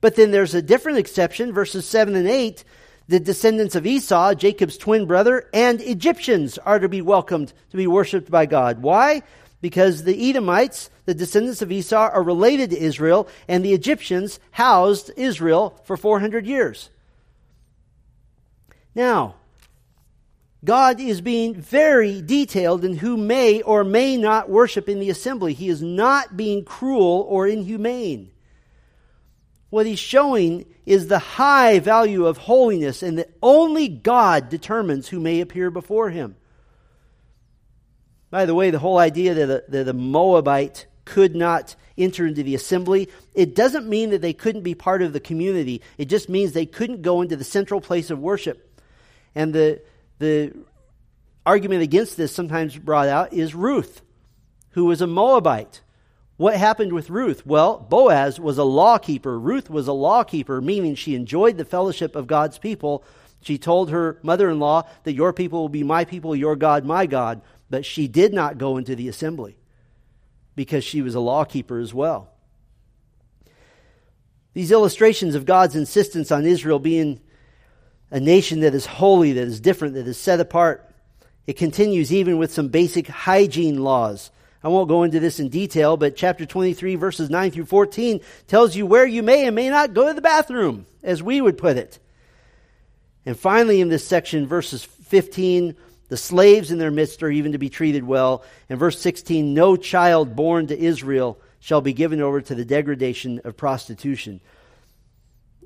But then there's a different exception, verses 7 and 8. The descendants of Esau, Jacob's twin brother, and Egyptians are to be welcomed to be worshiped by God. Why? Because the Edomites, the descendants of Esau, are related to Israel, and the Egyptians housed Israel for 400 years. Now, God is being very detailed in who may or may not worship in the assembly. He is not being cruel or inhumane. What he's showing is the high value of holiness and that only God determines who may appear before him. By the way, the whole idea that a, that Moabite could not enter into the assembly, it doesn't mean that they couldn't be part of the community. It just means they couldn't go into the central place of worship. And the, the argument against this, sometimes brought out, is Ruth, who was a Moabite. What happened with Ruth? Well, Boaz was a lawkeeper. Ruth was a lawkeeper, meaning she enjoyed the fellowship of God's people. She told her mother in law that your people will be my people, your God, my God. But she did not go into the assembly because she was a lawkeeper as well. These illustrations of God's insistence on Israel being a nation that is holy, that is different, that is set apart. It continues even with some basic hygiene laws. I won't go into this in detail, but chapter 23, verses 9 through 14 tells you where you may and may not go to the bathroom, as we would put it. And finally, in this section, verses 15, the slaves in their midst are even to be treated well. And verse 16, no child born to Israel shall be given over to the degradation of prostitution.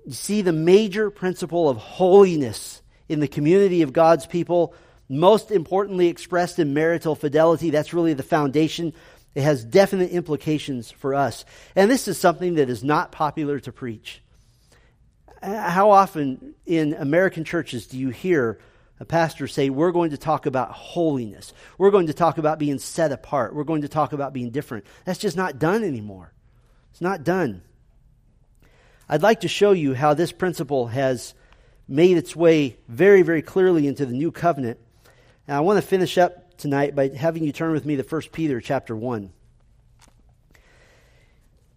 You see the major principle of holiness in the community of God's people, most importantly expressed in marital fidelity. That's really the foundation. It has definite implications for us. And this is something that is not popular to preach. How often in American churches do you hear a pastor say, We're going to talk about holiness. We're going to talk about being set apart. We're going to talk about being different. That's just not done anymore. It's not done. I'd like to show you how this principle has made its way very, very clearly into the new covenant. And I want to finish up tonight by having you turn with me to 1 Peter chapter 1.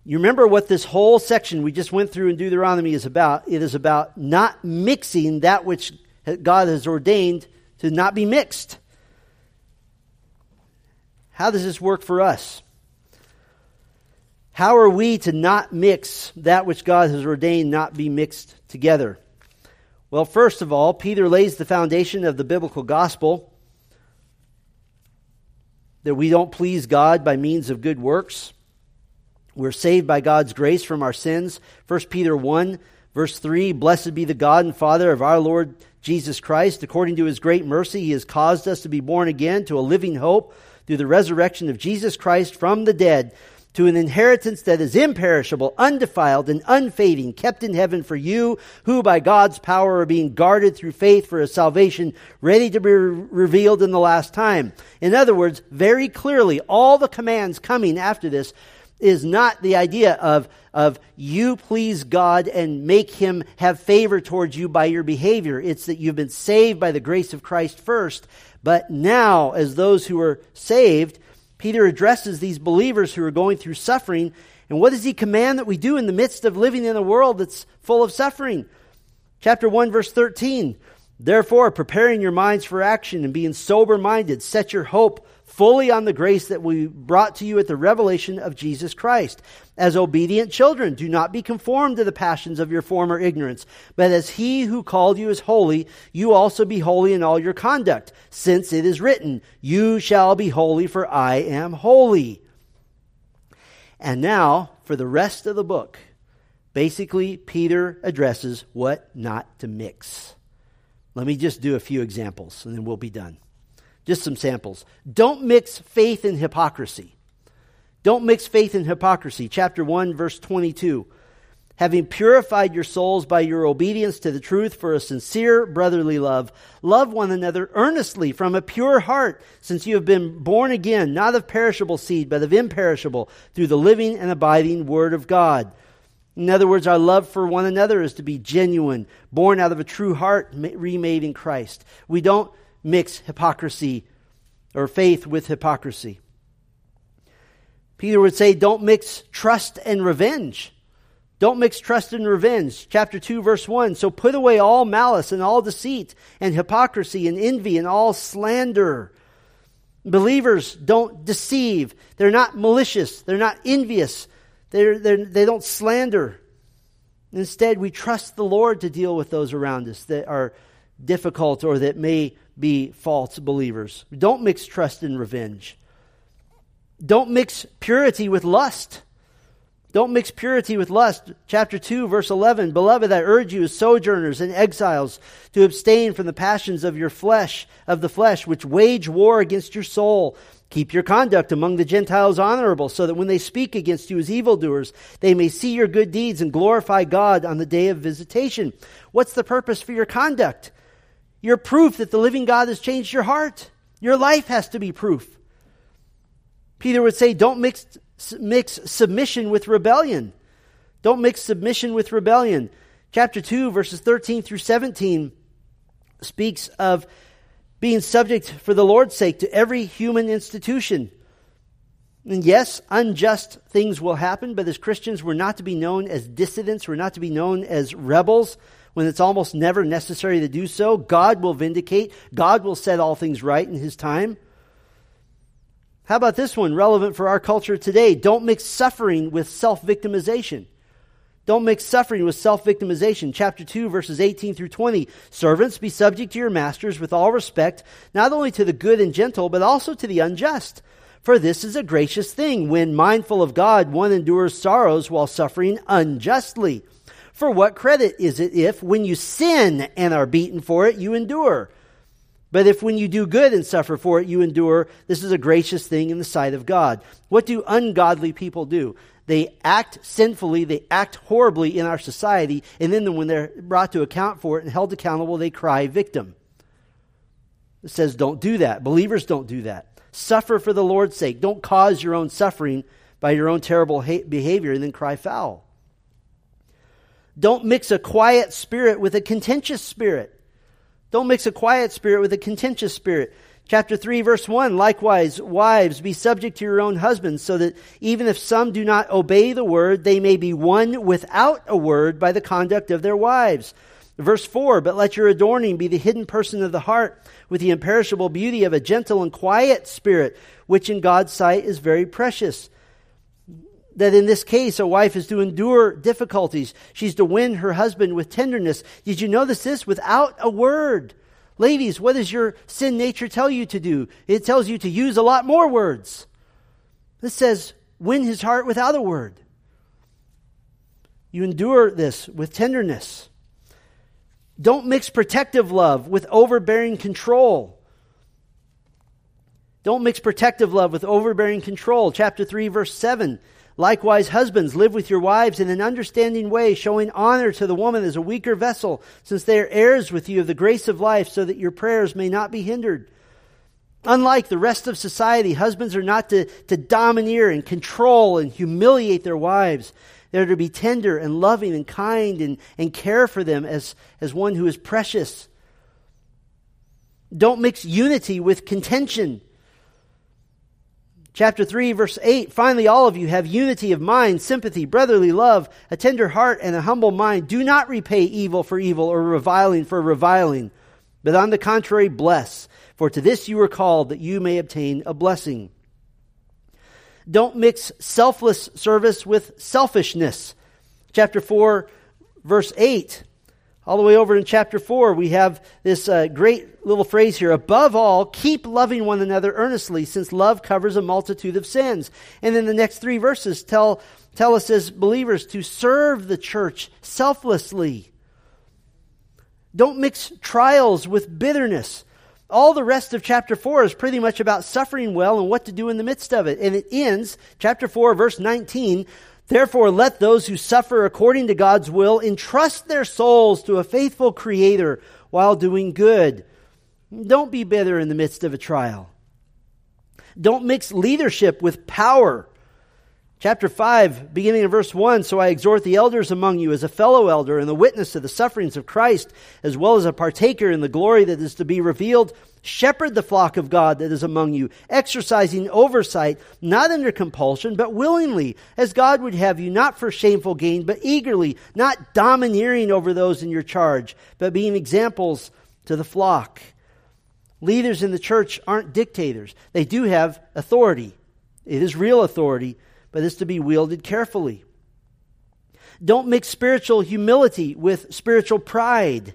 You remember what this whole section we just went through in Deuteronomy is about? It is about not mixing that which God has ordained to not be mixed. How does this work for us? How are we to not mix that which God has ordained not be mixed together? Well, first of all, Peter lays the foundation of the biblical gospel that we don't please God by means of good works. We're saved by God's grace from our sins. 1 Peter 1, Verse 3 Blessed be the God and Father of our Lord Jesus Christ. According to his great mercy, he has caused us to be born again to a living hope through the resurrection of Jesus Christ from the dead to an inheritance that is imperishable, undefiled, and unfading, kept in heaven for you, who by God's power are being guarded through faith for a salvation ready to be re- revealed in the last time. In other words, very clearly, all the commands coming after this is not the idea of, of you please God and make him have favor towards you by your behavior. It's that you've been saved by the grace of Christ first. But now, as those who are saved, Peter addresses these believers who are going through suffering. And what does he command that we do in the midst of living in a world that's full of suffering? Chapter 1, verse 13. Therefore, preparing your minds for action and being sober minded, set your hope fully on the grace that we brought to you at the revelation of Jesus Christ. As obedient children, do not be conformed to the passions of your former ignorance, but as he who called you is holy, you also be holy in all your conduct, since it is written, You shall be holy, for I am holy. And now, for the rest of the book, basically, Peter addresses what not to mix. Let me just do a few examples, and then we'll be done. Just some samples. Don't mix faith and hypocrisy. Don't mix faith and hypocrisy. Chapter 1, verse 22. Having purified your souls by your obedience to the truth for a sincere brotherly love, love one another earnestly from a pure heart, since you have been born again, not of perishable seed, but of imperishable, through the living and abiding Word of God. In other words, our love for one another is to be genuine, born out of a true heart remade in Christ. We don't mix hypocrisy or faith with hypocrisy. Peter would say, don't mix trust and revenge. Don't mix trust and revenge. Chapter 2, verse 1. So put away all malice and all deceit and hypocrisy and envy and all slander. Believers don't deceive. They're not malicious. They're not envious. They're, they're, they don't slander. Instead, we trust the Lord to deal with those around us that are difficult or that may be false believers. Don't mix trust and revenge. Don't mix purity with lust. Don't mix purity with lust. Chapter 2, verse 11. Beloved, I urge you as sojourners and exiles to abstain from the passions of your flesh, of the flesh, which wage war against your soul. Keep your conduct among the Gentiles honorable, so that when they speak against you as evildoers, they may see your good deeds and glorify God on the day of visitation. What's the purpose for your conduct? You're proof that the living God has changed your heart. Your life has to be proof. Peter would say, don't mix, mix submission with rebellion. Don't mix submission with rebellion. Chapter 2, verses 13 through 17 speaks of being subject for the Lord's sake to every human institution. And yes, unjust things will happen, but as Christians, we're not to be known as dissidents. We're not to be known as rebels when it's almost never necessary to do so. God will vindicate. God will set all things right in His time. How about this one, relevant for our culture today? Don't mix suffering with self victimization. Don't mix suffering with self victimization. Chapter 2, verses 18 through 20. Servants, be subject to your masters with all respect, not only to the good and gentle, but also to the unjust. For this is a gracious thing when, mindful of God, one endures sorrows while suffering unjustly. For what credit is it if, when you sin and are beaten for it, you endure? But if when you do good and suffer for it, you endure, this is a gracious thing in the sight of God. What do ungodly people do? They act sinfully, they act horribly in our society, and then when they're brought to account for it and held accountable, they cry victim. It says don't do that. Believers don't do that. Suffer for the Lord's sake. Don't cause your own suffering by your own terrible behavior and then cry foul. Don't mix a quiet spirit with a contentious spirit. Don't mix a quiet spirit with a contentious spirit. Chapter 3, verse 1 Likewise, wives, be subject to your own husbands, so that even if some do not obey the word, they may be won without a word by the conduct of their wives. Verse 4 But let your adorning be the hidden person of the heart, with the imperishable beauty of a gentle and quiet spirit, which in God's sight is very precious that in this case, a wife is to endure difficulties. She's to win her husband with tenderness. Did you notice this? Without a word. Ladies, what does your sin nature tell you to do? It tells you to use a lot more words. This says, win his heart without a word. You endure this with tenderness. Don't mix protective love with overbearing control. Don't mix protective love with overbearing control. Chapter 3, verse 7. Likewise, husbands, live with your wives in an understanding way, showing honor to the woman as a weaker vessel, since they are heirs with you of the grace of life, so that your prayers may not be hindered. Unlike the rest of society, husbands are not to, to domineer and control and humiliate their wives. They're to be tender and loving and kind and, and care for them as, as one who is precious. Don't mix unity with contention. Chapter 3, verse 8 Finally, all of you have unity of mind, sympathy, brotherly love, a tender heart, and a humble mind. Do not repay evil for evil or reviling for reviling, but on the contrary, bless. For to this you were called, that you may obtain a blessing. Don't mix selfless service with selfishness. Chapter 4, verse 8. All the way over in chapter 4, we have this uh, great little phrase here. Above all, keep loving one another earnestly, since love covers a multitude of sins. And then the next three verses tell, tell us as believers to serve the church selflessly. Don't mix trials with bitterness. All the rest of chapter 4 is pretty much about suffering well and what to do in the midst of it. And it ends, chapter 4, verse 19, Therefore, let those who suffer according to God's will entrust their souls to a faithful Creator while doing good. Don't be bitter in the midst of a trial. Don't mix leadership with power. Chapter 5, beginning in verse 1 So I exhort the elders among you as a fellow elder and a witness of the sufferings of Christ, as well as a partaker in the glory that is to be revealed. Shepherd the flock of God that is among you, exercising oversight, not under compulsion, but willingly, as God would have you, not for shameful gain, but eagerly, not domineering over those in your charge, but being examples to the flock. Leaders in the church aren't dictators. They do have authority. It is real authority, but it's to be wielded carefully. Don't mix spiritual humility with spiritual pride.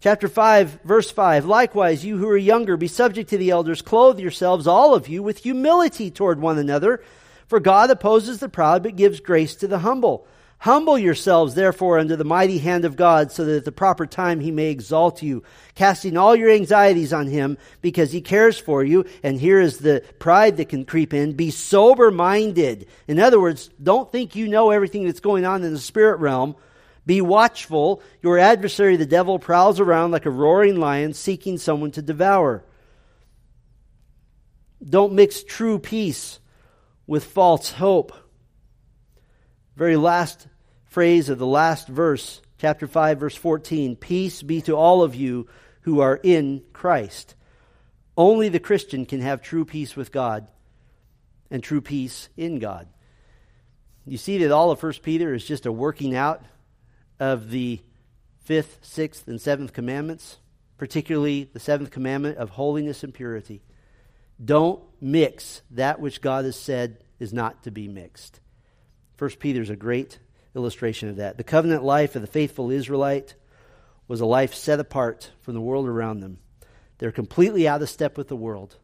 Chapter 5, verse 5. Likewise, you who are younger, be subject to the elders. Clothe yourselves, all of you, with humility toward one another. For God opposes the proud, but gives grace to the humble. Humble yourselves, therefore, under the mighty hand of God, so that at the proper time he may exalt you, casting all your anxieties on him, because he cares for you. And here is the pride that can creep in. Be sober minded. In other words, don't think you know everything that's going on in the spirit realm. Be watchful. Your adversary, the devil, prowls around like a roaring lion seeking someone to devour. Don't mix true peace with false hope. Very last phrase of the last verse, chapter 5, verse 14 Peace be to all of you who are in Christ. Only the Christian can have true peace with God and true peace in God. You see that all of 1 Peter is just a working out of the fifth, sixth, and seventh commandments, particularly the seventh commandment of holiness and purity. Don't mix that which God has said is not to be mixed. First Peter is a great illustration of that. The covenant life of the faithful Israelite was a life set apart from the world around them. They're completely out of step with the world.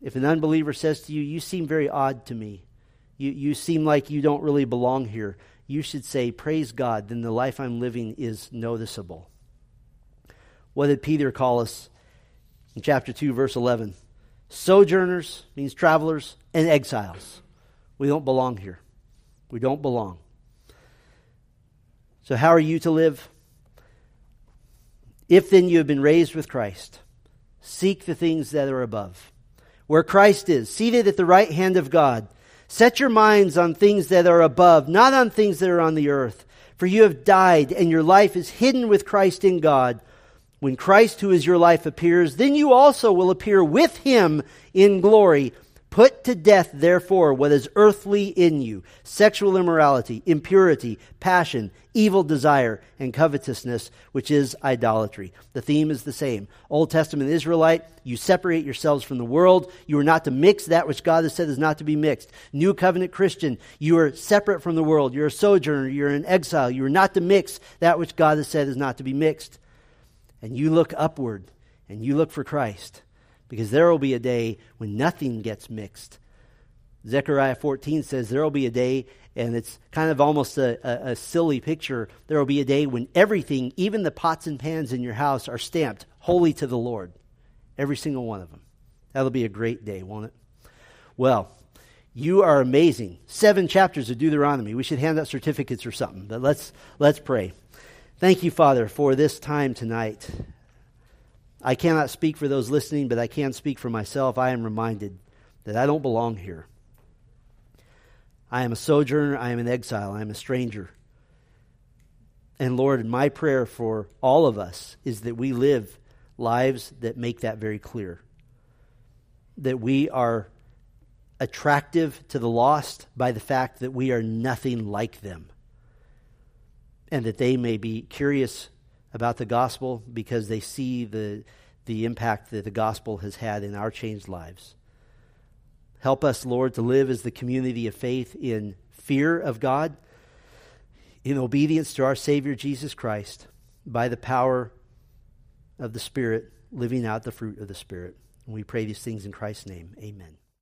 If an unbeliever says to you, You seem very odd to me, you, you seem like you don't really belong here, you should say, Praise God, then the life I'm living is noticeable. What did Peter call us in chapter 2, verse 11? Sojourners means travelers and exiles. We don't belong here. We don't belong. So, how are you to live? If then you have been raised with Christ, seek the things that are above, where Christ is, seated at the right hand of God. Set your minds on things that are above, not on things that are on the earth. For you have died, and your life is hidden with Christ in God. When Christ, who is your life, appears, then you also will appear with him in glory. Put to death, therefore, what is earthly in you sexual immorality, impurity, passion, evil desire, and covetousness, which is idolatry. The theme is the same. Old Testament Israelite, you separate yourselves from the world. You are not to mix that which God has said is not to be mixed. New covenant Christian, you are separate from the world. You're a sojourner. You're in exile. You are not to mix that which God has said is not to be mixed. And you look upward and you look for Christ because there will be a day when nothing gets mixed. Zechariah 14 says there will be a day, and it's kind of almost a, a, a, silly picture. There will be a day when everything, even the pots and pans in your house, are stamped holy to the Lord. Every single one of them. That'll be a great day, won't it? Well, you are amazing. Seven chapters of Deuteronomy. We should hand out certificates or something. But let's let's pray. Thank you, Father, for this time tonight. I cannot speak for those listening, but I can speak for myself. I am reminded that I don't belong here. I am a sojourner, I am an exile, I am a stranger. And Lord, my prayer for all of us is that we live lives that make that very clear. That we are attractive to the lost by the fact that we are nothing like them. And that they may be curious about the gospel because they see the, the impact that the gospel has had in our changed lives. Help us, Lord, to live as the community of faith in fear of God, in obedience to our Savior Jesus Christ, by the power of the Spirit, living out the fruit of the Spirit. And we pray these things in Christ's name. Amen.